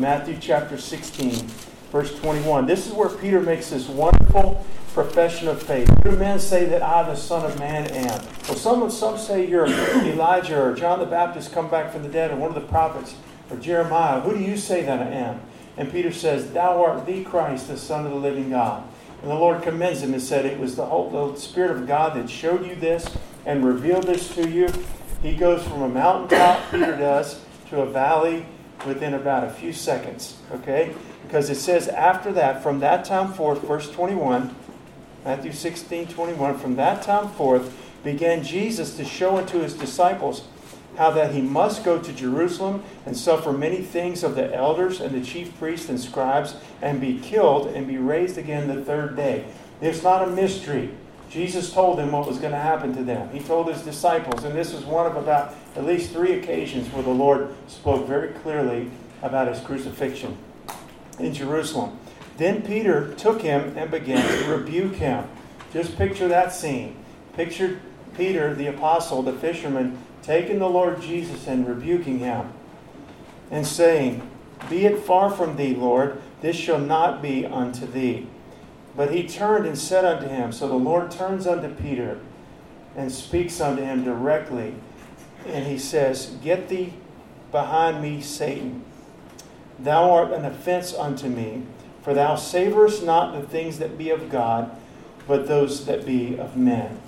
Matthew chapter 16, verse 21. This is where Peter makes this wonderful profession of faith. Do men say that I, the Son of Man, am? Well, some, some say you're Elijah or John the Baptist come back from the dead or one of the prophets or Jeremiah. Who do you say that I am? And Peter says, Thou art the Christ, the Son of the living God. And the Lord commends him and said, It was the, whole, the Spirit of God that showed you this and revealed this to you. He goes from a mountaintop, Peter does, to a valley within about a few seconds. Okay? Because it says after that, from that time forth, verse 21, Matthew 16, 21, from that time forth began Jesus to show unto his disciples how that he must go to Jerusalem and suffer many things of the elders and the chief priests and scribes and be killed and be raised again the third day. It's not a mystery. Jesus told them what was going to happen to them. He told his disciples, and this was one of about at least three occasions where the Lord spoke very clearly about his crucifixion in Jerusalem. Then Peter took him and began to rebuke him. Just picture that scene. Picture Peter, the apostle, the fisherman, taking the Lord Jesus and rebuking him and saying, Be it far from thee, Lord, this shall not be unto thee. But he turned and said unto him, So the Lord turns unto Peter and speaks unto him directly. And he says, Get thee behind me, Satan. Thou art an offense unto me, for thou savorest not the things that be of God, but those that be of men.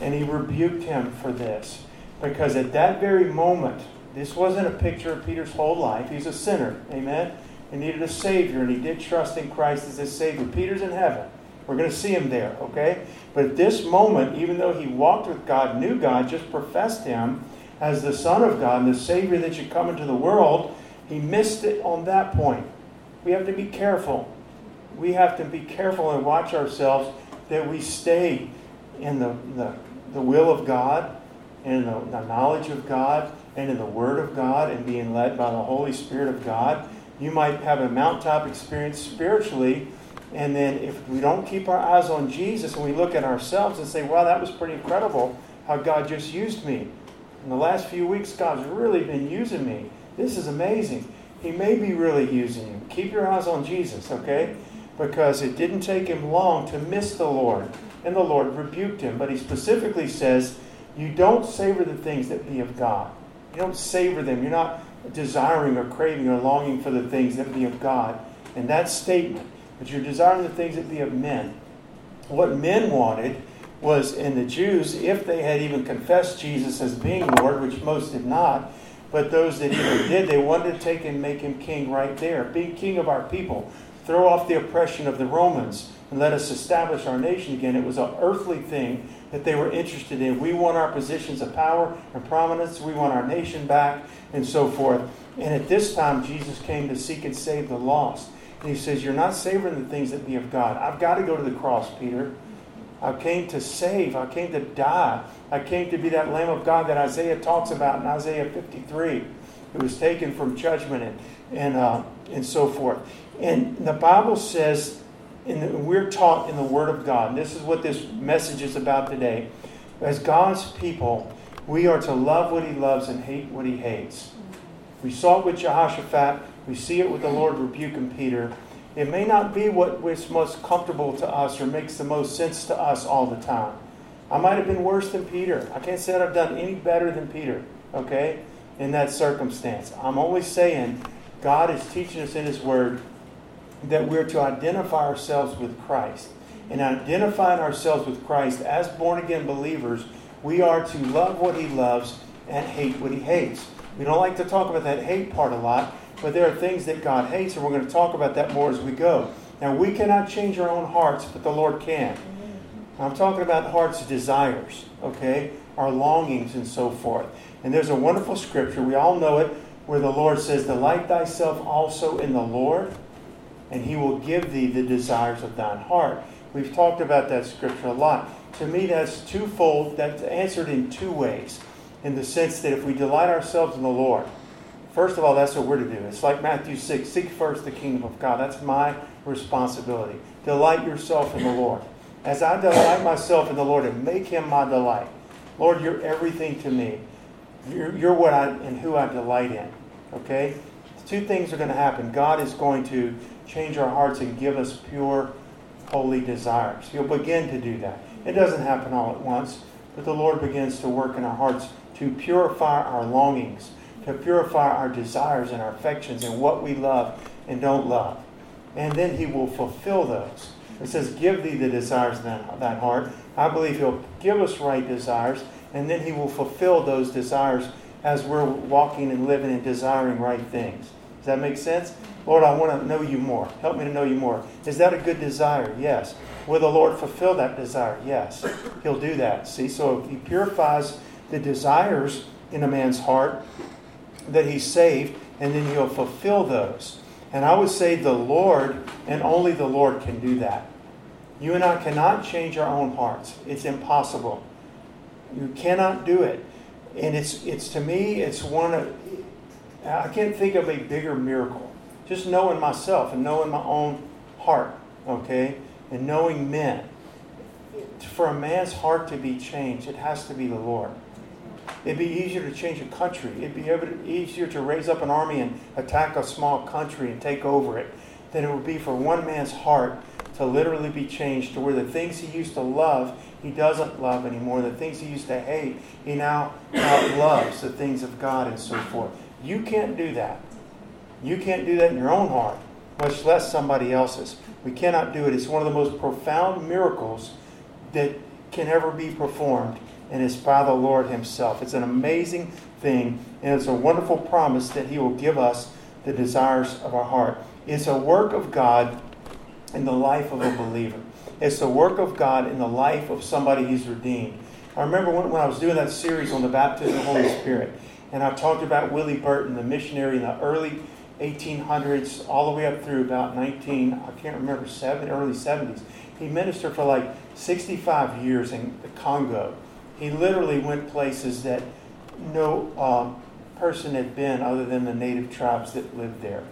And he rebuked him for this. Because at that very moment, this wasn't a picture of Peter's whole life. He's a sinner. Amen? He needed a Savior, and he did trust in Christ as his Savior. Peter's in heaven. We're going to see him there, okay? But at this moment, even though he walked with God, knew God, just professed him as the Son of God and the Savior that should come into the world, he missed it on that point. We have to be careful. We have to be careful and watch ourselves that we stay in the, the, the will of God and the, the knowledge of God and in the Word of God and being led by the Holy Spirit of God. You might have a mountaintop experience spiritually, and then if we don't keep our eyes on Jesus and we look at ourselves and say, wow, that was pretty incredible how God just used me. In the last few weeks, God's really been using me. This is amazing. He may be really using you. Keep your eyes on Jesus, okay? Because it didn't take him long to miss the Lord. And the Lord rebuked him. But he specifically says, You don't savor the things that be of God. You don't savor them. You're not desiring or craving or longing for the things that be of God. And that statement, that you're desiring the things that be of men. What men wanted was, in the Jews, if they had even confessed Jesus as being Lord, which most did not, but those that even did, they wanted to take and make him king right there, Be king of our people. Throw off the oppression of the Romans and let us establish our nation again. It was an earthly thing that they were interested in. We want our positions of power and prominence. We want our nation back and so forth. And at this time, Jesus came to seek and save the lost. And he says, You're not savoring the things that be of God. I've got to go to the cross, Peter. I came to save. I came to die. I came to be that Lamb of God that Isaiah talks about in Isaiah 53, who was taken from judgment and, and, uh, and so forth. And the Bible says, and we're taught in the Word of God, this is what this message is about today. As God's people, we are to love what He loves and hate what He hates. We saw it with Jehoshaphat. We see it with the Lord rebuking Peter. It may not be what was most comfortable to us or makes the most sense to us all the time. I might have been worse than Peter. I can't say that I've done any better than Peter, okay, in that circumstance. I'm always saying God is teaching us in His Word that we're to identify ourselves with Christ. And identifying ourselves with Christ as born again believers, we are to love what He loves and hate what He hates. We don't like to talk about that hate part a lot, but there are things that God hates, and we're going to talk about that more as we go. Now, we cannot change our own hearts, but the Lord can. I'm talking about heart's desires, okay? Our longings and so forth. And there's a wonderful scripture, we all know it, where the Lord says, Delight thyself also in the Lord, and he will give thee the desires of thine heart. We've talked about that scripture a lot. To me, that's twofold, that's answered in two ways. In the sense that if we delight ourselves in the Lord, first of all, that's what we're to do. It's like Matthew 6 seek first the kingdom of God. That's my responsibility. Delight yourself in the Lord. As I delight myself in the Lord and make him my delight. Lord, you're everything to me. You're, you're what I and who I delight in. Okay? two things are going to happen. God is going to change our hearts and give us pure, holy desires. He'll begin to do that. It doesn't happen all at once, but the Lord begins to work in our hearts to purify our longings, to purify our desires and our affections and what we love and don't love. And then He will fulfill those. It says, Give thee the desires of that heart. I believe He'll give us right desires, and then He will fulfill those desires as we're walking and living and desiring right things. Does that make sense? Lord, I want to know you more. Help me to know you more. Is that a good desire? Yes. Will the Lord fulfill that desire? Yes. He'll do that. See, so He purifies the desires in a man's heart that He's saved, and then He'll fulfill those. And I would say the Lord, and only the Lord, can do that. You and I cannot change our own hearts. It's impossible. You cannot do it and it's it's to me it's one of I can't think of a bigger miracle. Just knowing myself and knowing my own heart, okay, and knowing men. For a man's heart to be changed, it has to be the Lord. It'd be easier to change a country. It'd be easier to raise up an army and attack a small country and take over it than it would be for one man's heart to literally be changed to where the things he used to love he doesn't love anymore. The things he used to hate, he now loves the things of God and so forth. You can't do that. You can't do that in your own heart, much less somebody else's. We cannot do it. It's one of the most profound miracles that can ever be performed, and it's by the Lord Himself. It's an amazing thing, and it's a wonderful promise that He will give us the desires of our heart. It's a work of God in the life of a believer. It's the work of God in the life of somebody He's redeemed. I remember when, when I was doing that series on the baptism of the Holy Spirit, and I talked about Willie Burton, the missionary in the early 1800s, all the way up through about 19, I can't remember, seven, early 70s. He ministered for like 65 years in the Congo. He literally went places that no um, person had been other than the native tribes that lived there.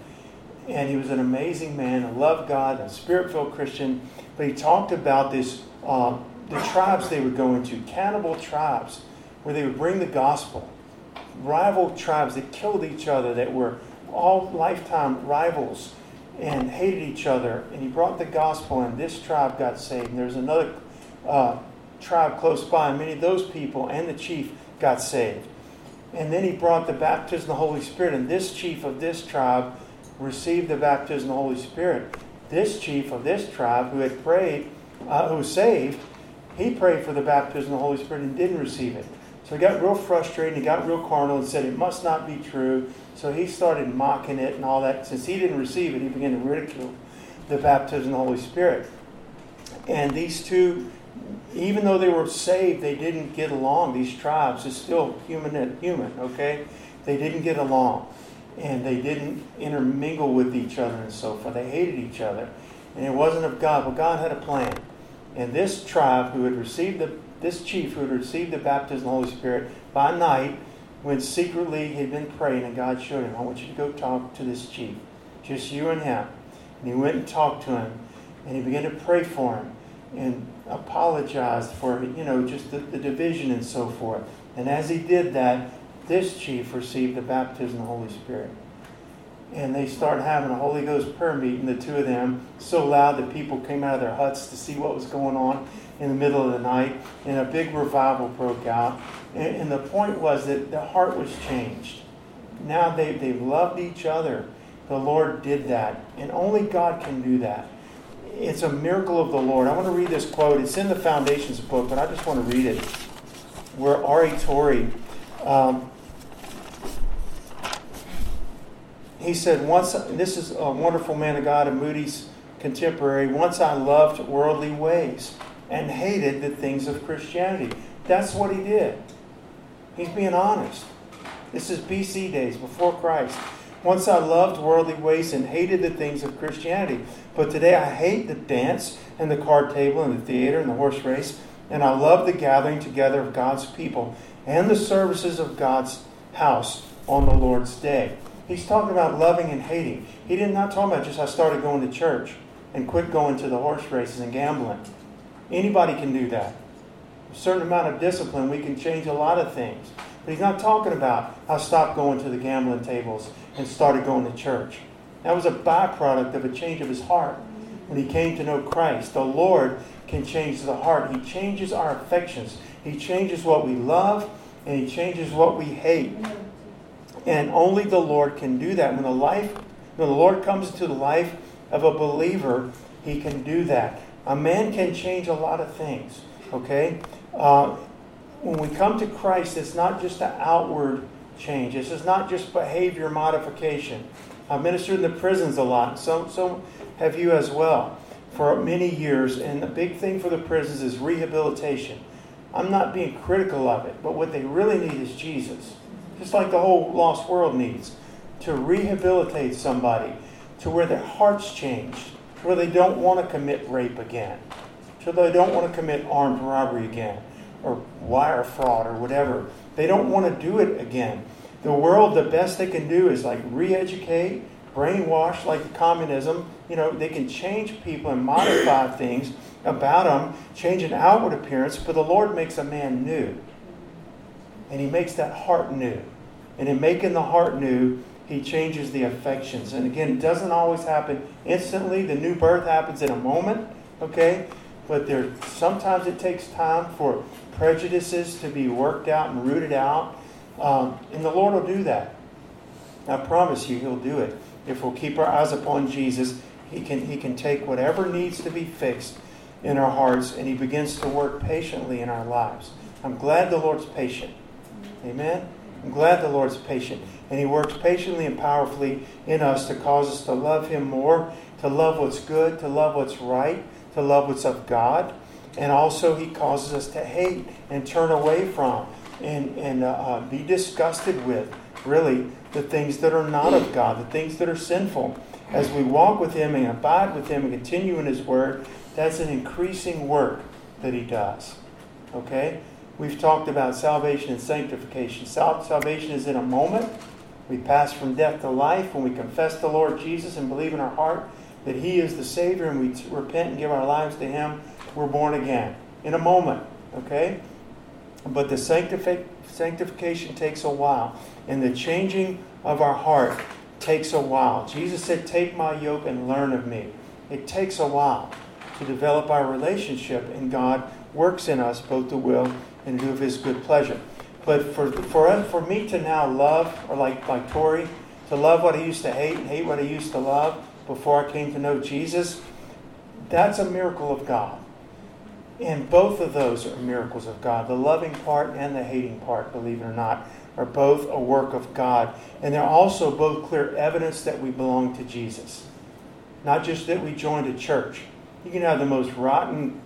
And he was an amazing man, a loved God, a spirit filled Christian. But he talked about this uh, the tribes they would go into, cannibal tribes, where they would bring the gospel. Rival tribes that killed each other, that were all lifetime rivals and hated each other. And he brought the gospel, and this tribe got saved. And there's another uh, tribe close by, and many of those people and the chief got saved. And then he brought the baptism of the Holy Spirit, and this chief of this tribe received the baptism of the Holy Spirit this chief of this tribe who had prayed, uh, who was saved, he prayed for the baptism of the Holy Spirit and didn't receive it. So he got real frustrated. He got real carnal and said it must not be true. So he started mocking it and all that. Since he didn't receive it, he began to ridicule the baptism of the Holy Spirit. And these two, even though they were saved, they didn't get along. These tribes is still human and human, okay? They didn't get along and they didn't intermingle with each other and so forth. They hated each other, and it wasn't of God. But God had a plan, and this tribe who had received the this chief who had received the baptism of the Holy Spirit by night, when secretly he had been praying, and God showed him, "I want you to go talk to this chief, just you and him." And he went and talked to him, and he began to pray for him and apologized for you know just the, the division and so forth. And as he did that, this chief received the baptism of the Holy Spirit. And they started having a Holy Ghost prayer meeting, the two of them, so loud that people came out of their huts to see what was going on in the middle of the night. And a big revival broke out. And, and the point was that the heart was changed. Now they, they loved each other. The Lord did that. And only God can do that. It's a miracle of the Lord. I want to read this quote. It's in the Foundations book, but I just want to read it. Where R.A. Torrey um, he said, once, this is a wonderful man of God, a Moody's contemporary, once I loved worldly ways and hated the things of Christianity. That's what he did. He's being honest. This is BC days, before Christ. Once I loved worldly ways and hated the things of Christianity. But today I hate the dance and the card table and the theater and the horse race. And I love the gathering together of God's people and the services of God's house on the Lord's day. He's talking about loving and hating. He did not talk about just I started going to church and quit going to the horse races and gambling. Anybody can do that. A certain amount of discipline, we can change a lot of things. But he's not talking about I stopped going to the gambling tables and started going to church. That was a byproduct of a change of his heart when he came to know Christ. The Lord can change the heart. He changes our affections. He changes what we love and he changes what we hate. And only the Lord can do that. When the life when the Lord comes into the life of a believer, he can do that. A man can change a lot of things. Okay? Uh, when we come to Christ, it's not just an outward change. This is not just behavior modification. I've ministered in the prisons a lot. So, so have you as well for many years. And the big thing for the prisons is rehabilitation. I'm not being critical of it, but what they really need is Jesus. Just like the whole lost world needs to rehabilitate somebody to where their heart's changed, where they don't want to commit rape again, to where they don't want to commit armed robbery again, or wire fraud or whatever. They don't want to do it again. The world, the best they can do is like re educate, brainwash, like communism. You know, they can change people and modify things about them, change an outward appearance, but the Lord makes a man new. And He makes that heart new. And in making the heart new, He changes the affections. And again, it doesn't always happen instantly. The new birth happens in a moment, okay? But there sometimes it takes time for prejudices to be worked out and rooted out. Um, and the Lord will do that. I promise you, He'll do it. If we'll keep our eyes upon Jesus, He can, he can take whatever needs to be fixed in our hearts and He begins to work patiently in our lives. I'm glad the Lord's patient. Amen? I'm glad the Lord's patient. And He works patiently and powerfully in us to cause us to love Him more, to love what's good, to love what's right, to love what's of God. And also, He causes us to hate and turn away from and, and uh, uh, be disgusted with, really, the things that are not of God, the things that are sinful. As we walk with Him and abide with Him and continue in His Word, that's an increasing work that He does. Okay? We've talked about salvation and sanctification. Salvation is in a moment. We pass from death to life when we confess the Lord Jesus and believe in our heart that He is the Savior and we repent and give our lives to Him. We're born again. In a moment. Okay? But the sanctific- sanctification takes a while. And the changing of our heart takes a while. Jesus said, Take my yoke and learn of me. It takes a while to develop our relationship, and God works in us both the will and do of His good pleasure. But for, for, for me to now love, or like, like Torrey, to love what I used to hate and hate what I used to love before I came to know Jesus, that's a miracle of God. And both of those are miracles of God. The loving part and the hating part, believe it or not, are both a work of God. And they're also both clear evidence that we belong to Jesus. Not just that we joined a church. You can have the most rotten,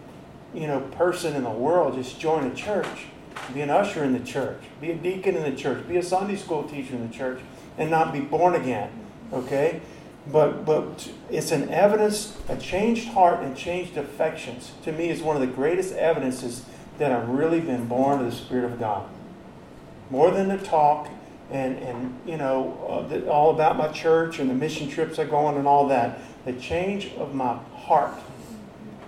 you know, person in the world just join a church, be an usher in the church, be a deacon in the church, be a Sunday school teacher in the church, and not be born again. Okay? But but it's an evidence, a changed heart and changed affections. To me, is one of the greatest evidences that I've really been born of the Spirit of God. More than the talk and and you know uh, the, all about my church and the mission trips I go on and all that. The change of my heart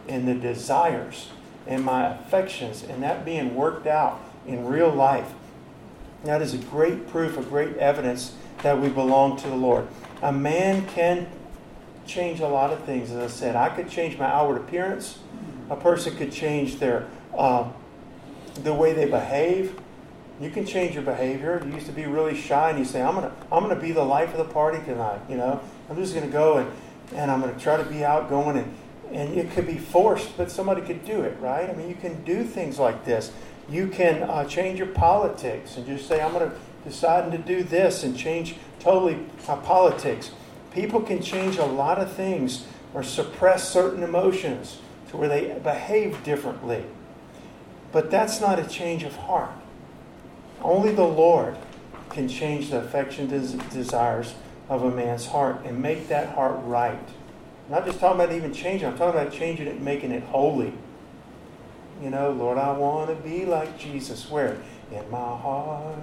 and the desires and my affections and that being worked out in real life. That is a great proof, a great evidence that we belong to the Lord. A man can change a lot of things. As I said, I could change my outward appearance. A person could change their uh, the way they behave. You can change your behavior. You used to be really shy, and you say, "I'm gonna, I'm gonna be the life of the party tonight." You know, I'm just gonna go and, and I'm gonna try to be outgoing, and and it could be forced, but somebody could do it, right? I mean, you can do things like this. You can uh, change your politics and just say, "I'm gonna decide to do this," and change totally uh, politics. People can change a lot of things or suppress certain emotions to where they behave differently. But that's not a change of heart. Only the Lord can change the affection and desires of a man's heart and make that heart right. I'm not just talking about even changing, I'm talking about changing it and making it holy. You know, Lord, I want to be like Jesus. Where? In my heart.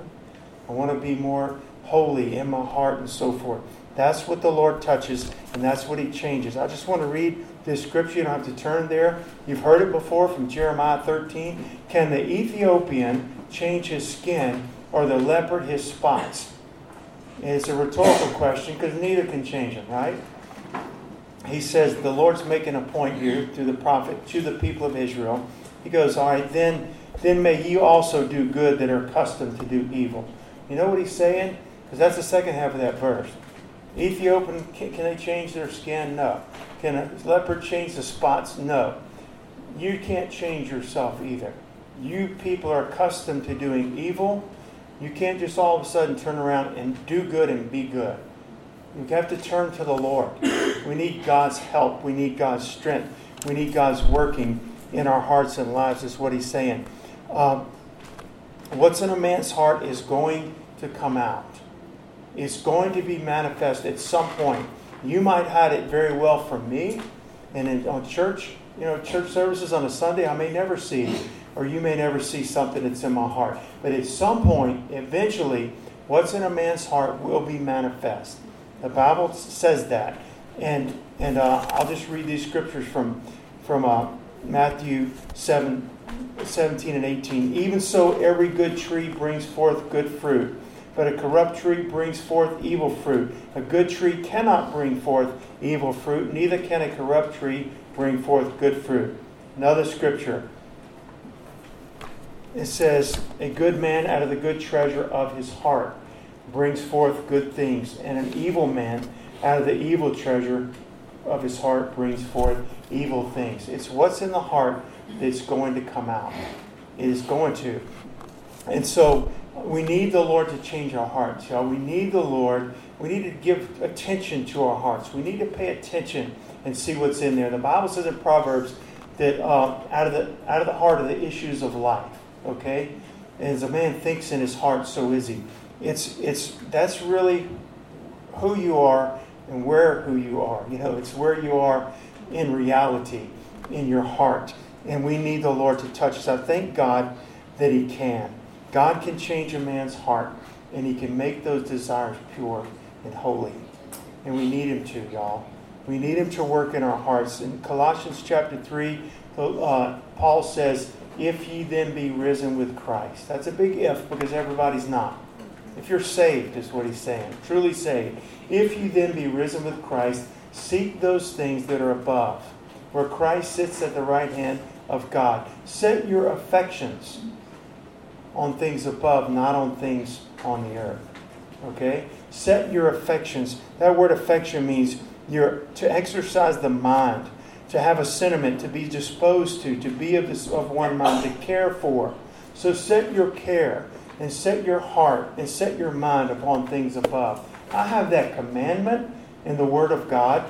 I want to be more holy in my heart and so forth. That's what the Lord touches, and that's what He changes. I just want to read this scripture. You don't have to turn there. You've heard it before from Jeremiah 13. Can the Ethiopian change his skin or the leopard his spots? And it's a rhetorical question because neither can change them, right? He says the Lord's making a point here through the prophet to the people of Israel. He goes, All right, then, then may you also do good that are accustomed to do evil. You know what he's saying? Because that's the second half of that verse. Ethiopian, can, can they change their skin? No. Can a leopard change the spots? No. You can't change yourself either. You people are accustomed to doing evil. You can't just all of a sudden turn around and do good and be good. You have to turn to the Lord. We need God's help. We need God's strength. We need God's working in our hearts and lives, is what he's saying. Um, what's in a man's heart is going to come out. It's going to be manifest at some point. You might hide it very well from me, and in, on church, you know, church services on a Sunday, I may never see, it, or you may never see something that's in my heart. But at some point, eventually, what's in a man's heart will be manifest. The Bible says that, and and uh, I'll just read these scriptures from from uh, Matthew 7, 17 and 18. Even so, every good tree brings forth good fruit, but a corrupt tree brings forth evil fruit. A good tree cannot bring forth evil fruit, neither can a corrupt tree bring forth good fruit. Another scripture. It says, A good man out of the good treasure of his heart brings forth good things, and an evil man out of the evil treasure of his heart brings forth evil things. It's what's in the heart that's going to come out. It is going to. And so we need the Lord to change our hearts, y'all. We need the Lord. We need to give attention to our hearts. We need to pay attention and see what's in there. The Bible says in Proverbs that uh, out of the out of the heart are the issues of life. Okay, as a man thinks in his heart, so is he. It's it's that's really who you are and where who you are. You know, it's where you are in reality, in your heart. And we need the Lord to touch us. I thank God that He can. God can change a man's heart, and He can make those desires pure and holy. And we need Him to, y'all. We need Him to work in our hearts. In Colossians chapter 3, uh, Paul says, If ye then be risen with Christ. That's a big if because everybody's not. If you're saved, is what he's saying, truly saved. If you then be risen with Christ, seek those things that are above, where Christ sits at the right hand of God. Set your affections on things above, not on things on the earth. Okay? Set your affections. That word affection means you're to exercise the mind, to have a sentiment, to be disposed to, to be of, this, of one mind, to care for. So set your care and set your heart and set your mind upon things above. I have that commandment in the Word of God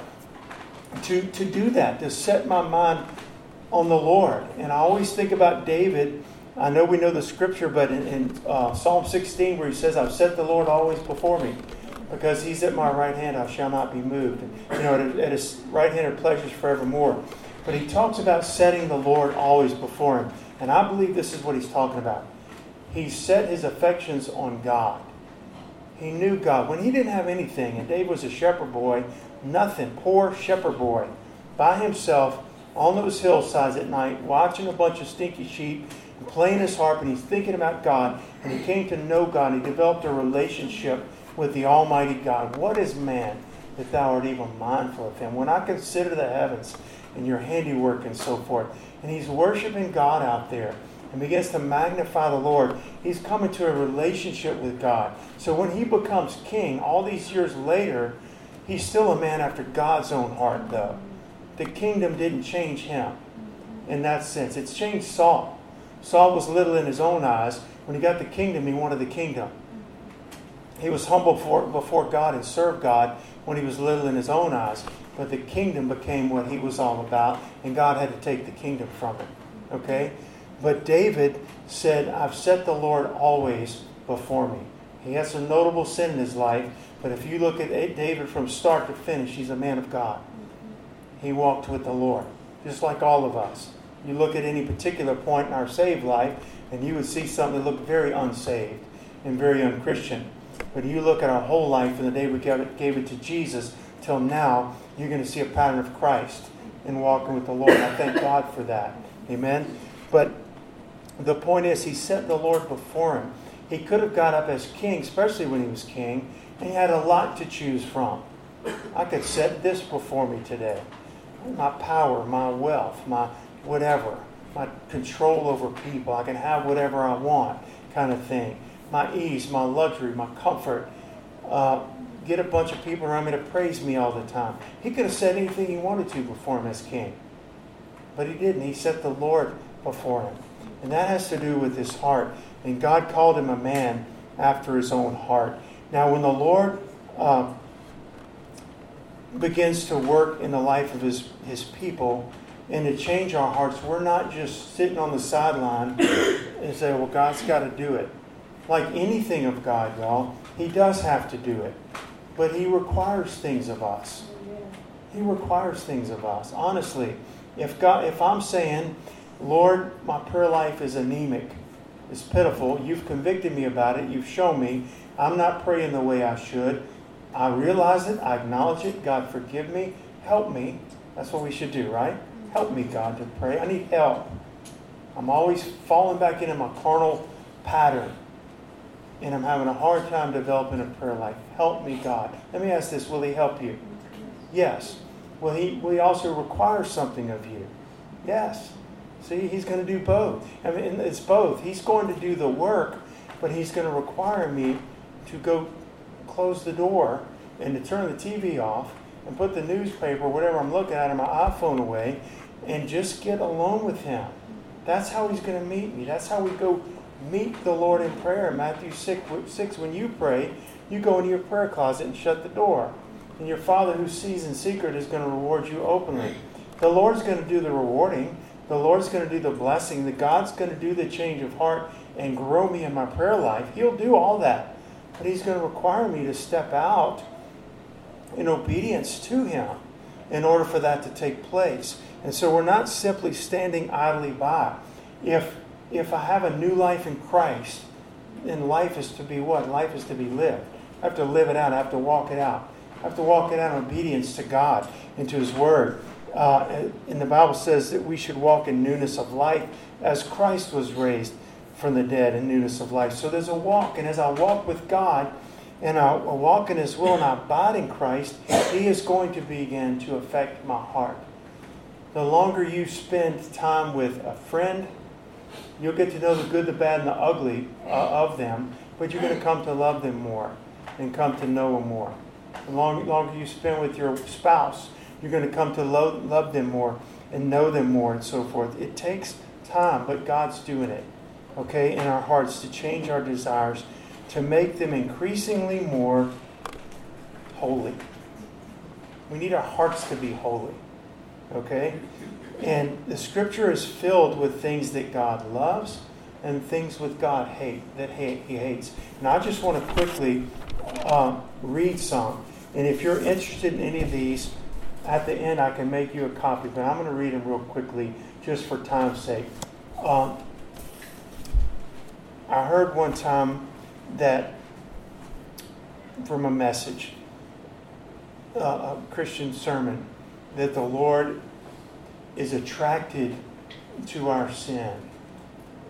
to, to do that, to set my mind on the Lord. And I always think about David. I know we know the scripture, but in, in uh, Psalm 16, where he says, I've set the Lord always before me, because he's at my right hand, I shall not be moved. You know, at, at his right hand are pleasures forevermore. But he talks about setting the Lord always before him. And I believe this is what he's talking about he set his affections on God. He knew God. When he didn't have anything, and Dave was a shepherd boy, nothing, poor shepherd boy, by himself on those hillsides at night, watching a bunch of stinky sheep and playing his harp, and he's thinking about God, and he came to know God, and he developed a relationship with the Almighty God. What is man that thou art even mindful of him? When I consider the heavens and your handiwork and so forth, and he's worshiping God out there and begins to magnify the Lord, he's coming to a relationship with God. So when he becomes king, all these years later, he's still a man after God's own heart, though. The kingdom didn't change him in that sense. It's changed Saul. Saul was little in his own eyes. When he got the kingdom, he wanted the kingdom. He was humble for, before God and served God when he was little in his own eyes. But the kingdom became what he was all about, and God had to take the kingdom from him. Okay? But David said, I've set the Lord always before me. He has some notable sin in his life, but if you look at David from start to finish, he's a man of God. He walked with the Lord, just like all of us. You look at any particular point in our saved life, and you would see something that looked very unsaved and very unchristian. But you look at our whole life from the day we gave it, gave it to Jesus till now, you're going to see a pattern of Christ in walking with the Lord. I thank God for that. Amen. But the point is, he set the Lord before him. He could have got up as king, especially when he was king, and he had a lot to choose from. I could set this before me today my power, my wealth, my whatever, my control over people. I can have whatever I want, kind of thing. My ease, my luxury, my comfort. Uh, get a bunch of people around me to praise me all the time. He could have said anything he wanted to before him as king. But he didn't. He set the Lord before him. And that has to do with his heart. And God called him a man after his own heart. Now, when the Lord uh, begins to work in the life of his, his people and to change our hearts, we're not just sitting on the sideline and say, well, God's got to do it. Like anything of God, y'all, he does have to do it. But he requires things of us. He requires things of us. Honestly, if God if I'm saying, Lord, my prayer life is anemic, it's pitiful, you've convicted me about it, you've shown me, I'm not praying the way I should. I realize it, I acknowledge it. God, forgive me, help me. That's what we should do, right? Help me, God, to pray. I need help. I'm always falling back into my carnal pattern. And I'm having a hard time developing a prayer life. Help me, God. Let me ask this Will He help you? Yes. Will He, will he also require something of you? Yes. See, He's going to do both. I mean, it's both. He's going to do the work, but He's going to require me to go close the door and to turn the TV off and put the newspaper, whatever I'm looking at, on my iPhone away and just get alone with Him. That's how He's going to meet me. That's how we go meet the Lord in prayer. Matthew 6, 6 when you pray, you go into your prayer closet and shut the door. And your Father who sees in secret is going to reward you openly. The Lord's going to do the rewarding. The Lord's going to do the blessing. The God's going to do the change of heart and grow me in my prayer life. He'll do all that. But He's going to require me to step out in obedience to Him in order for that to take place. And so we're not simply standing idly by. If if I have a new life in Christ, then life is to be what? Life is to be lived. I have to live it out. I have to walk it out. I have to walk it out in obedience to God and to His Word. Uh, and the Bible says that we should walk in newness of life as Christ was raised from the dead in newness of life. So there's a walk, and as I walk with God and I walk in His will and I abide in Christ, He is going to begin to affect my heart. The longer you spend time with a friend, You'll get to know the good, the bad, and the ugly uh, of them, but you're going to come to love them more and come to know them more. The longer, longer you spend with your spouse, you're going to come to lo- love them more and know them more and so forth. It takes time, but God's doing it, okay, in our hearts to change our desires, to make them increasingly more holy. We need our hearts to be holy, okay? And the scripture is filled with things that God loves and things with God hate that he, hates. And I just want to quickly um, read some. And if you're interested in any of these, at the end I can make you a copy, but I'm going to read them real quickly just for time's sake. Um, I heard one time that from a message, uh, a Christian sermon, that the Lord is attracted to our sin.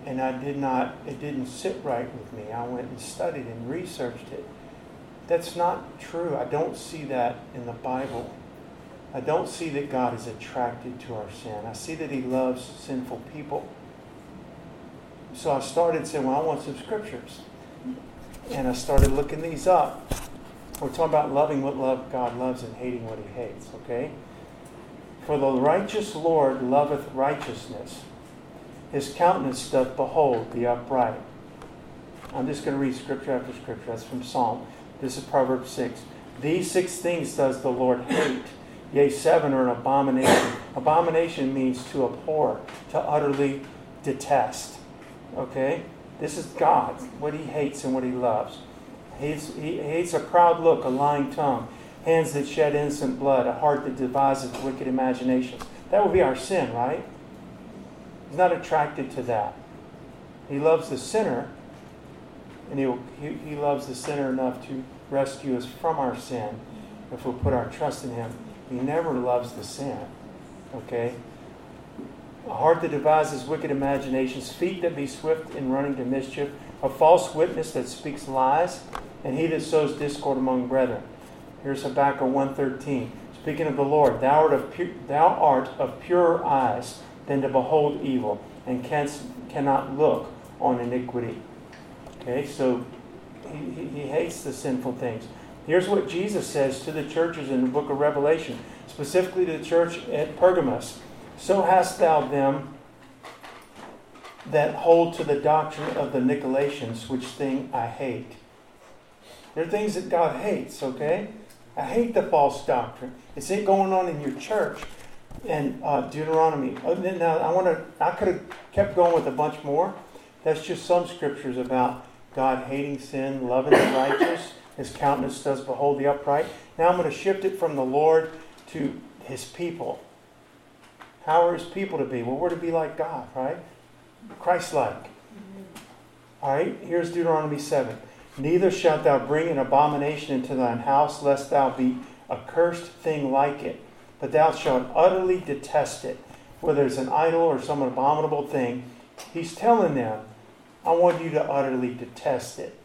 And I did not, it didn't sit right with me. I went and studied and researched it. That's not true. I don't see that in the Bible. I don't see that God is attracted to our sin. I see that He loves sinful people. So I started saying, well, I want some scriptures. And I started looking these up. We're talking about loving what love God loves and hating what He hates, okay? For the righteous Lord loveth righteousness. His countenance doth behold the upright. I'm just going to read scripture after scripture. That's from Psalm. This is Proverbs 6. These six things does the Lord hate. Yea, seven are an abomination. Abomination means to abhor, to utterly detest. Okay? This is God, what he hates and what he loves. He's, he hates a proud look, a lying tongue, hands that shed innocent blood, a heart that devises wicked imaginations. That would be our sin, right? He's not attracted to that. He loves the sinner, and he, he, he loves the sinner enough to rescue us from our sin if we'll put our trust in him. He never loves the sin. Okay? a heart that devises wicked imaginations, feet that be swift in running to mischief, a false witness that speaks lies, and he that sows discord among brethren. Here's Habakkuk 1.13. Speaking of the Lord, thou art of, pu- thou art of purer eyes than to behold evil, and canst, cannot look on iniquity. Okay, so he, he hates the sinful things. Here's what Jesus says to the churches in the book of Revelation, specifically to the church at Pergamos. So hast thou them that hold to the doctrine of the Nicolaitans, which thing I hate. There are things that God hates, okay? I hate the false doctrine. It's it going on in your church. And uh, Deuteronomy. Uh, now, I want to. I could have kept going with a bunch more. That's just some scriptures about God hating sin, loving the righteous. His countenance does behold the upright. Now I'm going to shift it from the Lord to His people. How are His people to be? Well, we're to be like God, right? Christ-like. All right. Here's Deuteronomy seven. Neither shalt thou bring an abomination into thine house, lest thou be a cursed thing like it. But thou shalt utterly detest it, whether it's an idol or some abominable thing. He's telling them, I want you to utterly detest it.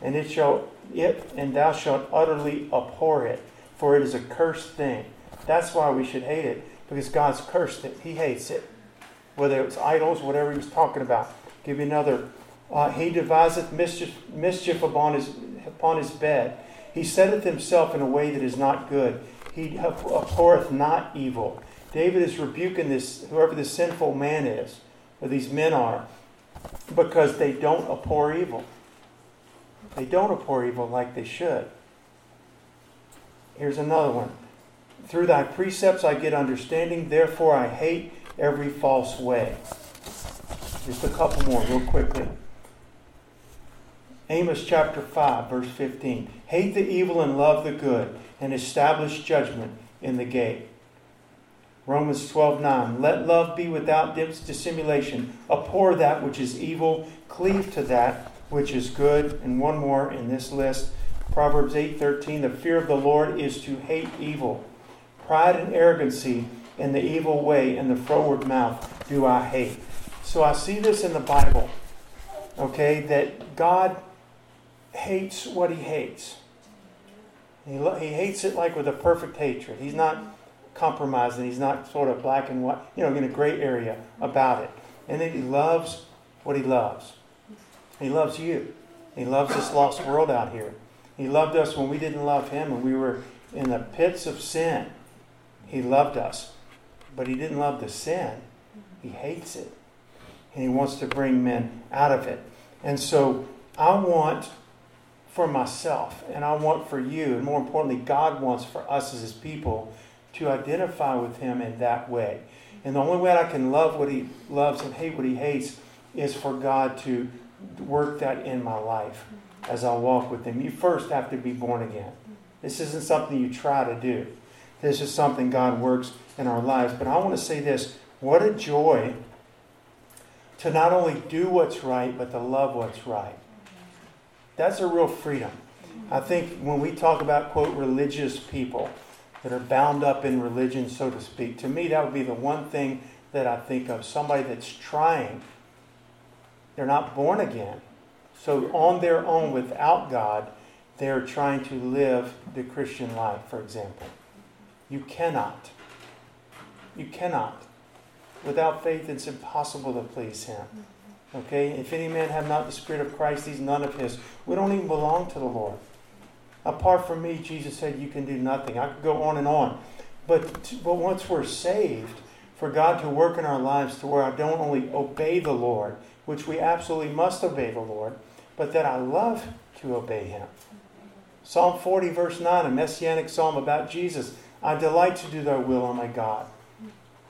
And it shall it and thou shalt utterly abhor it, for it is a cursed thing. That's why we should hate it, because God's cursed it. He hates it. Whether it's idols, whatever he was talking about. give you another uh, he deviseth mischief, mischief upon, his, upon his bed. He setteth himself in a way that is not good. He abhorreth not evil. David is rebuking this, whoever this sinful man is, or these men are, because they don't abhor evil. They don't abhor evil like they should. Here's another one. Through thy precepts I get understanding, therefore I hate every false way. Just a couple more, real quickly. Amos chapter 5, verse 15. Hate the evil and love the good, and establish judgment in the gate. Romans 12, 9. Let love be without dissimulation. Abhor that which is evil, cleave to that which is good. And one more in this list. Proverbs 8, 13. The fear of the Lord is to hate evil. Pride and arrogancy in the evil way and the froward mouth do I hate. So I see this in the Bible, okay, that God hates what he hates. He, he hates it like with a perfect hatred. He's not compromising. He's not sort of black and white, you know, in a gray area about it. And then he loves what he loves. He loves you. He loves this lost world out here. He loved us when we didn't love him and we were in the pits of sin. He loved us. But he didn't love the sin. He hates it. And he wants to bring men out of it. And so I want for myself, and I want for you, and more importantly, God wants for us as His people to identify with Him in that way. And the only way I can love what He loves and hate what He hates is for God to work that in my life as I walk with Him. You first have to be born again. This isn't something you try to do, this is something God works in our lives. But I want to say this what a joy to not only do what's right, but to love what's right. That's a real freedom. I think when we talk about, quote, religious people that are bound up in religion, so to speak, to me, that would be the one thing that I think of somebody that's trying. They're not born again. So, on their own, without God, they're trying to live the Christian life, for example. You cannot. You cannot. Without faith, it's impossible to please Him. Mm-hmm. Okay? If any man have not the Spirit of Christ, he's none of his. We don't even belong to the Lord. Apart from me, Jesus said, you can do nothing. I could go on and on. But, but once we're saved, for God to work in our lives to where I don't only obey the Lord, which we absolutely must obey the Lord, but that I love to obey Him. Psalm 40, verse 9, a messianic psalm about Jesus. I delight to do thy will, O my God.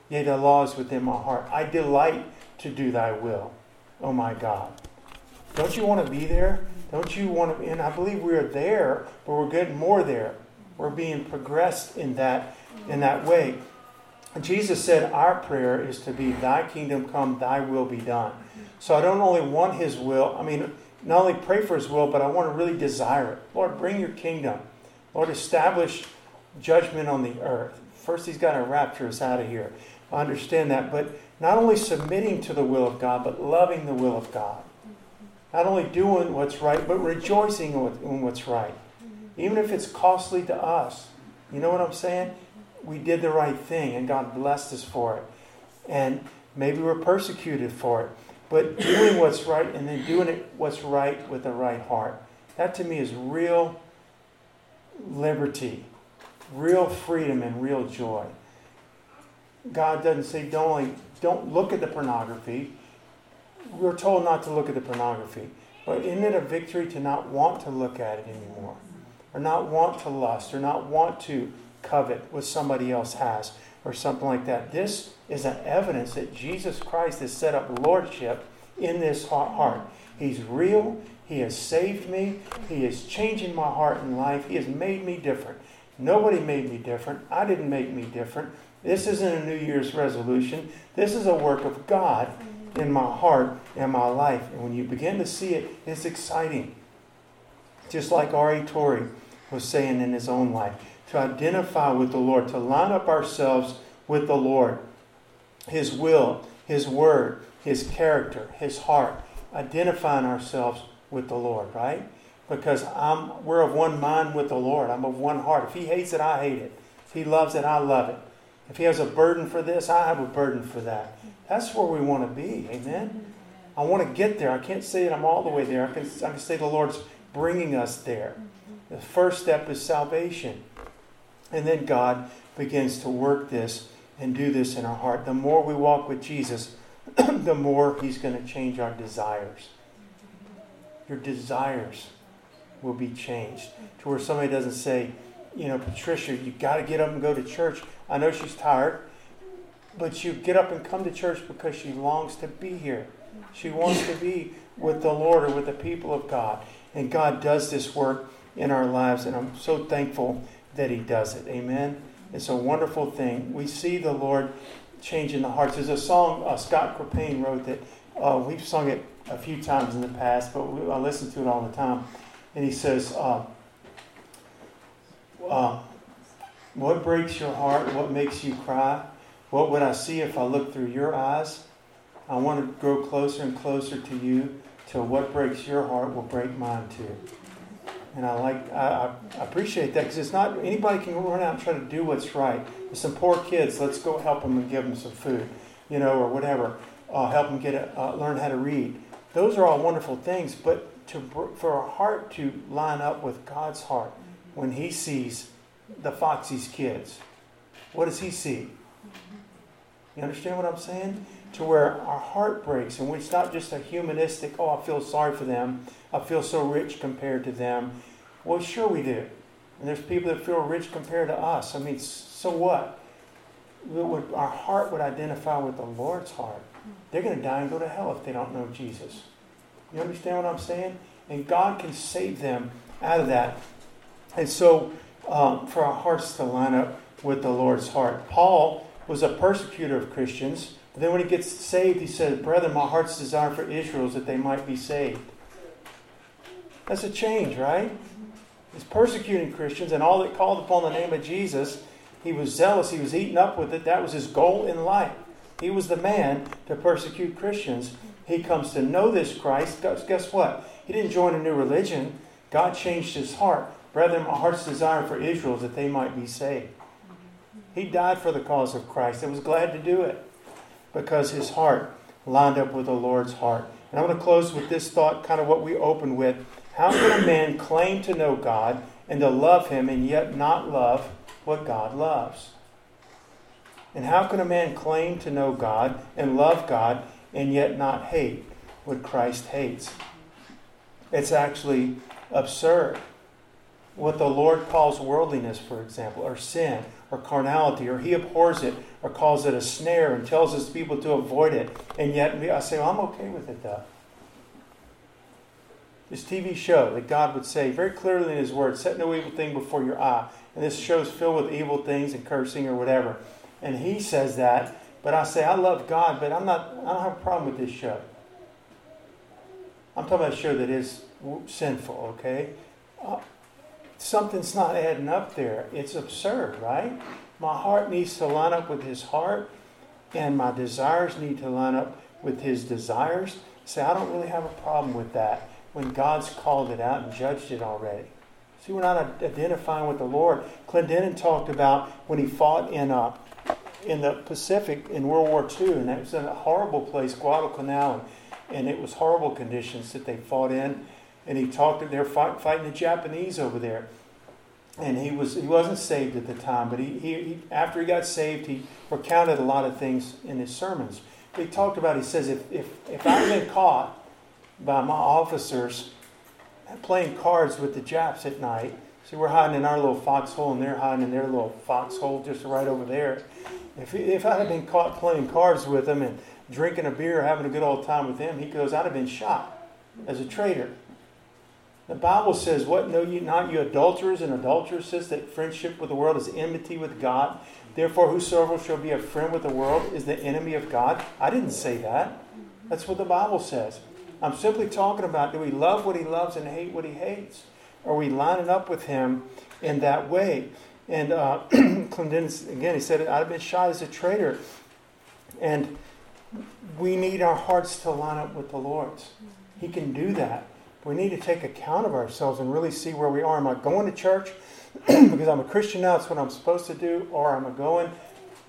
Yea, thy law is within my heart. I delight to do thy will O my God. Don't you want to be there? Don't you want to? And I believe we are there, but we're getting more there. We're being progressed in that in that way. Jesus said our prayer is to be thy kingdom come, thy will be done. So I don't only want his will, I mean, not only pray for his will, but I want to really desire it. Lord, bring your kingdom. Lord, establish judgment on the earth. First, he's got to rapture us out of here. I understand that. But not only submitting to the will of God, but loving the will of God. Not only doing what's right, but rejoicing in what's right. Mm-hmm. Even if it's costly to us. You know what I'm saying? We did the right thing and God blessed us for it. And maybe we're persecuted for it. But doing what's right and then doing it what's right with the right heart. That to me is real liberty, real freedom, and real joy. God doesn't say don't only don't look at the pornography. We're told not to look at the pornography. But isn't it a victory to not want to look at it anymore? Or not want to lust, or not want to covet what somebody else has, or something like that. This is an evidence that Jesus Christ has set up lordship in this heart. He's real. He has saved me. He is changing my heart and life. He has made me different. Nobody made me different. I didn't make me different. This isn't a New Year's resolution. This is a work of God in my heart and my life. And when you begin to see it, it's exciting. Just like R.A. Torrey was saying in his own life, to identify with the Lord, to line up ourselves with the Lord, His will, His word, His character, His heart, identifying ourselves with the Lord, right? Because I'm, we're of one mind with the Lord. I'm of one heart. If He hates it, I hate it. If He loves it, I love it. If He has a burden for this, I have a burden for that. That's where we want to be. Amen. I want to get there. I can't say that I'm all the way there. I can, I can say the Lord's bringing us there. The first step is salvation. And then God begins to work this and do this in our heart. The more we walk with Jesus, the more He's going to change our desires. Your desires will be changed to where somebody doesn't say, you know, Patricia, you got to get up and go to church. I know she's tired, but you get up and come to church because she longs to be here. She wants to be with the Lord or with the people of God. And God does this work in our lives, and I'm so thankful that He does it. Amen. It's a wonderful thing. We see the Lord changing the hearts. There's a song uh, Scott Krippayne wrote that uh, we've sung it a few times in the past, but we, I listen to it all the time. And he says, uh, uh, What breaks your heart? What makes you cry? What would I see if I looked through your eyes? I want to grow closer and closer to you till what breaks your heart will break mine too. And I like, I, I appreciate that because it's not anybody can run out and try to do what's right. There's some poor kids, let's go help them and give them some food, you know, or whatever. Uh, help them get a, uh, learn how to read. Those are all wonderful things, but to for our heart to line up with God's heart when He sees the Foxy's kids, what does He see? You understand what I'm saying? To where our heart breaks, and it's not just a humanistic, oh, I feel sorry for them. I feel so rich compared to them. Well, sure we do. And there's people that feel rich compared to us. I mean, so what? Would, our heart would identify with the Lord's heart. They're going to die and go to hell if they don't know Jesus. You understand what I'm saying? And God can save them out of that. And so, um, for our hearts to line up with the Lord's heart. Paul was a persecutor of Christians. But then when he gets saved, he says, Brethren, my heart's desire for Israel is that they might be saved. That's a change, right? He's persecuting Christians, and all that called upon the name of Jesus, he was zealous, he was eaten up with it. That was his goal in life. He was the man to persecute Christians. He comes to know this Christ. Guess what? He didn't join a new religion. God changed his heart. Brethren, my heart's desire for Israel is that they might be saved. He died for the cause of Christ and was glad to do it because his heart lined up with the Lord's heart. And I'm going to close with this thought, kind of what we opened with. How can a man claim to know God and to love him and yet not love what God loves? And how can a man claim to know God and love God and yet not hate what Christ hates? It's actually absurd. What the Lord calls worldliness, for example, or sin, or carnality, or he abhors it, or calls it a snare and tells his people to avoid it. And yet I say, well, I'm okay with it though. This TV show that God would say very clearly in His Word, set no evil thing before your eye. And this show's filled with evil things and cursing or whatever. And He says that, but I say, I love God, but I'm not, I don't have a problem with this show. I'm talking about a show that is sinful, okay? Uh, something's not adding up there. It's absurd, right? My heart needs to line up with his heart. and my desires need to line up with his desires, say, I don't really have a problem with that when God's called it out and judged it already. See, we're not identifying with the Lord. Clendenin talked about when he fought in uh, in the Pacific in World War II, and that was in a horrible place, Guadalcanal, and, and it was horrible conditions that they fought in. And he talked, that they're fight, fighting the Japanese over there. And he was he wasn't saved at the time, but he, he, he after he got saved, he recounted a lot of things in his sermons. He talked about, he says, if, if, if I'd been caught by my officers playing cards with the Japs at night, see, we're hiding in our little foxhole and they're hiding in their little foxhole just right over there. If, if I had been caught playing cards with them and drinking a beer, having a good old time with them, he goes, I'd have been shot as a traitor. The Bible says, What know you not, you adulterers and adulteresses, that friendship with the world is enmity with God? Therefore, whosoever shall be a friend with the world is the enemy of God. I didn't say that. That's what the Bible says. I'm simply talking about do we love what he loves and hate what he hates? Are we lining up with him in that way? And uh, again, he said, I've been shot as a traitor. And we need our hearts to line up with the Lord's. He can do that. We need to take account of ourselves and really see where we are. Am I going to church because I'm a Christian now? It's what I'm supposed to do. Or am I going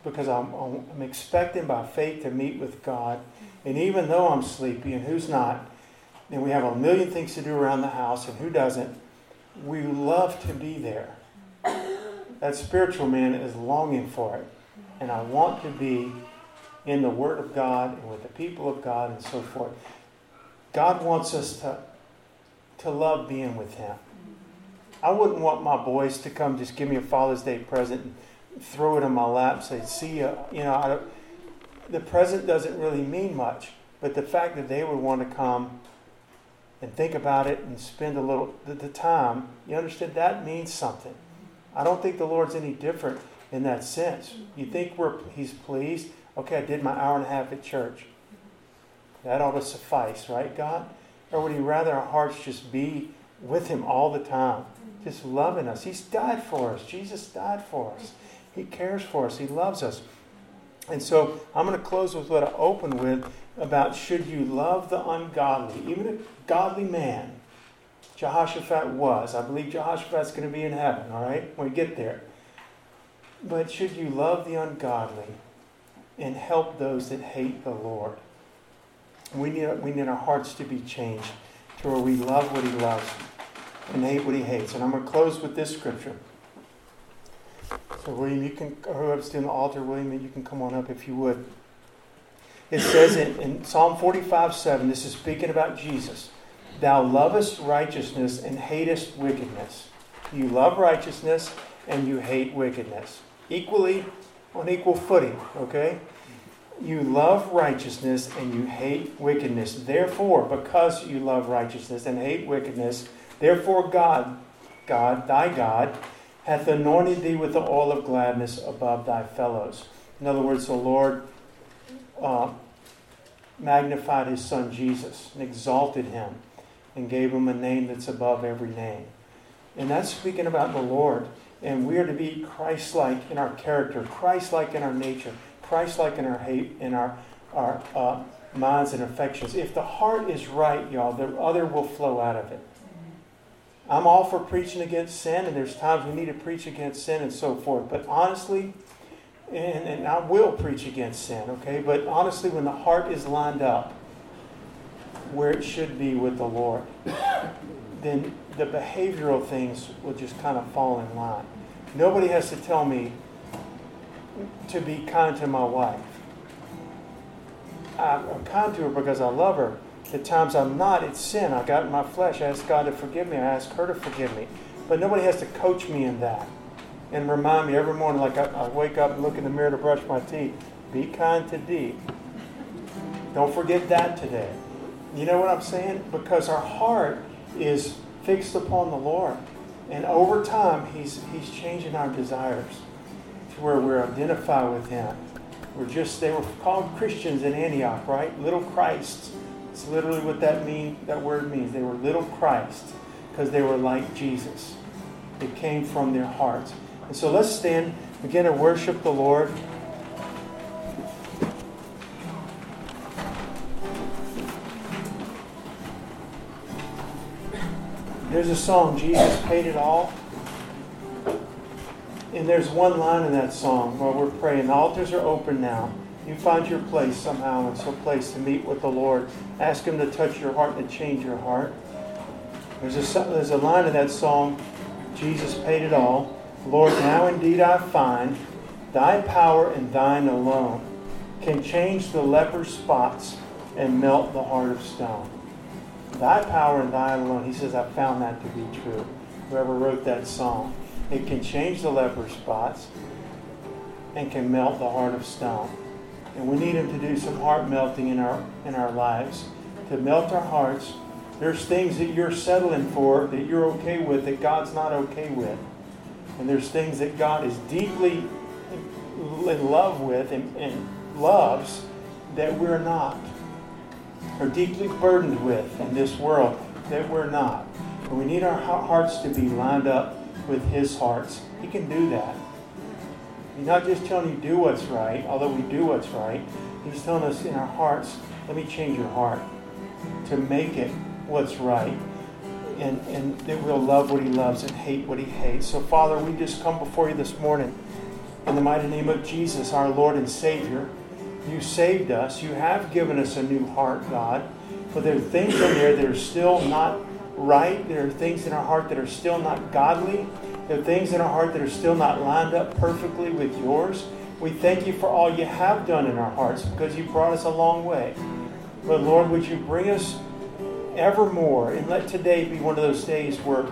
because I'm, I'm expecting by faith to meet with God? And even though I'm sleepy, and who's not, and we have a million things to do around the house, and who doesn't, we love to be there. That spiritual man is longing for it. And I want to be in the Word of God and with the people of God and so forth. God wants us to, to love being with Him. I wouldn't want my boys to come just give me a Father's Day present and throw it in my lap and say, see ya. You know, the present doesn't really mean much, but the fact that they would want to come and think about it and spend a little the, the time, you understand that means something. I don't think the Lord's any different in that sense. You think we're He's pleased? Okay, I did my hour and a half at church. That ought to suffice, right, God? Or would He rather our hearts just be with Him all the time, just loving us? He's died for us. Jesus died for us. He cares for us. He loves us. And so I'm going to close with what I opened with about should you love the ungodly, even a godly man. Jehoshaphat was. I believe Jehoshaphat's going to be in heaven, all right, when we get there. But should you love the ungodly and help those that hate the Lord? We need, we need our hearts to be changed to where we love what He loves and hate what He hates. And I'm going to close with this scripture. So, William, you can, whoever's doing the altar, William, you can come on up if you would. It says in, in Psalm 45 7, this is speaking about Jesus. Thou lovest righteousness and hatest wickedness. You love righteousness and you hate wickedness. Equally, on equal footing, okay? You love righteousness and you hate wickedness. Therefore, because you love righteousness and hate wickedness, therefore God, God, thy God, hath anointed thee with the oil of gladness above thy fellows. In other words, the Lord uh, magnified his son Jesus and exalted him and gave him a name that's above every name. And that's speaking about the Lord. And we are to be Christ like in our character, Christ like in our nature, Christ like in our hate, in our, our uh, minds and affections. If the heart is right, y'all, the other will flow out of it. I'm all for preaching against sin, and there's times we need to preach against sin and so forth. But honestly, and, and I will preach against sin, okay? But honestly, when the heart is lined up where it should be with the Lord, then the behavioral things will just kind of fall in line. Nobody has to tell me to be kind to my wife. I'm kind to her because I love her. At times I'm not, it's sin. I got in my flesh. I ask God to forgive me. I ask her to forgive me. But nobody has to coach me in that and remind me every morning, like I, I wake up and look in the mirror to brush my teeth. Be kind to D. Don't forget that today. You know what I'm saying? Because our heart is fixed upon the Lord. And over time, He's, he's changing our desires to where we're identified with him. We're just they were called Christians in Antioch, right? Little Christ. It's literally what that mean that word means. They were little Christ because they were like Jesus. It came from their hearts. And so let's stand, begin to worship the Lord. There's a song, Jesus Paid It All. And there's one line in that song while we're praying. The altars are open now. You find your place somehow in some place to meet with the Lord. Ask Him to touch your heart and to change your heart. There's a, there's a line in that song, Jesus paid it all. Lord, now indeed I find thy power and thine alone can change the leper's spots and melt the heart of stone. Thy power and thine alone. He says, I found that to be true. Whoever wrote that song. It can change the leper spots and can melt the heart of stone. And we need him to do some heart melting in our in our lives, to melt our hearts. There's things that you're settling for that you're okay with that God's not okay with. And there's things that God is deeply in love with and, and loves that we're not. or deeply burdened with in this world that we're not. And we need our hearts to be lined up with his hearts. He can do that. He's not just telling you do what's right, although we do what's right. He's telling us in our hearts, let me change your heart to make it what's right. And, and that we'll love what he loves and hate what he hates. So, Father, we just come before you this morning in the mighty name of Jesus, our Lord and Savior. You saved us. You have given us a new heart, God. But there are things in there that are still not right. There are things in our heart that are still not godly. There are things in our heart that are still not lined up perfectly with yours. We thank you for all you have done in our hearts because you brought us a long way. But Lord, would you bring us evermore and let today be one of those days where,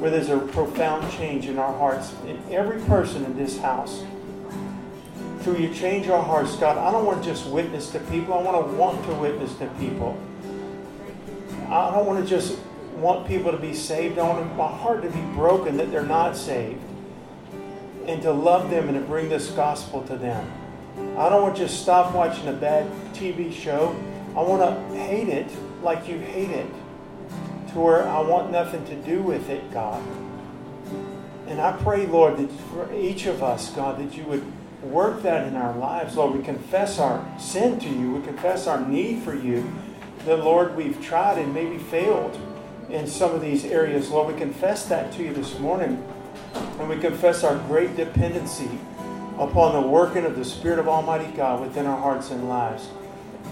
where there's a profound change in our hearts in every person in this house. Through you change our hearts, God. I don't want to just witness to people. I want to want to witness to people. I don't want to just want people to be saved. I want my heart to be broken that they're not saved. And to love them and to bring this gospel to them. I don't want to just stop watching a bad TV show. I want to hate it like you hate it. To where I want nothing to do with it, God. And I pray, Lord, that for each of us, God, that you would work that in our lives. Lord, we confess our sin to you. We confess our need for you. That, Lord, we've tried and maybe failed in some of these areas. Lord, we confess that to you this morning. And we confess our great dependency upon the working of the Spirit of Almighty God within our hearts and lives.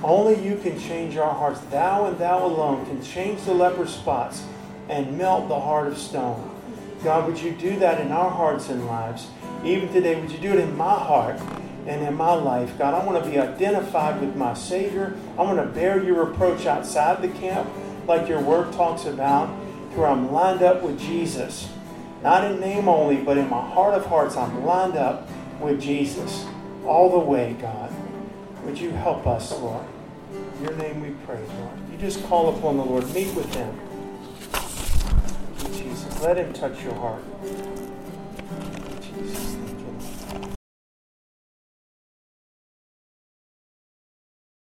Only you can change our hearts. Thou and thou alone can change the leper spots and melt the heart of stone. God, would you do that in our hearts and lives? Even today, would you do it in my heart and in my life? God, I want to be identified with my Savior. I want to bear your reproach outside the camp like your word talks about, to where I'm lined up with Jesus. Not in name only, but in my heart of hearts, I'm lined up with Jesus all the way, God. Would you help us, Lord? In your name we pray, Lord. You just call upon the Lord. Meet with him. Jesus. Let him touch your heart. Jesus.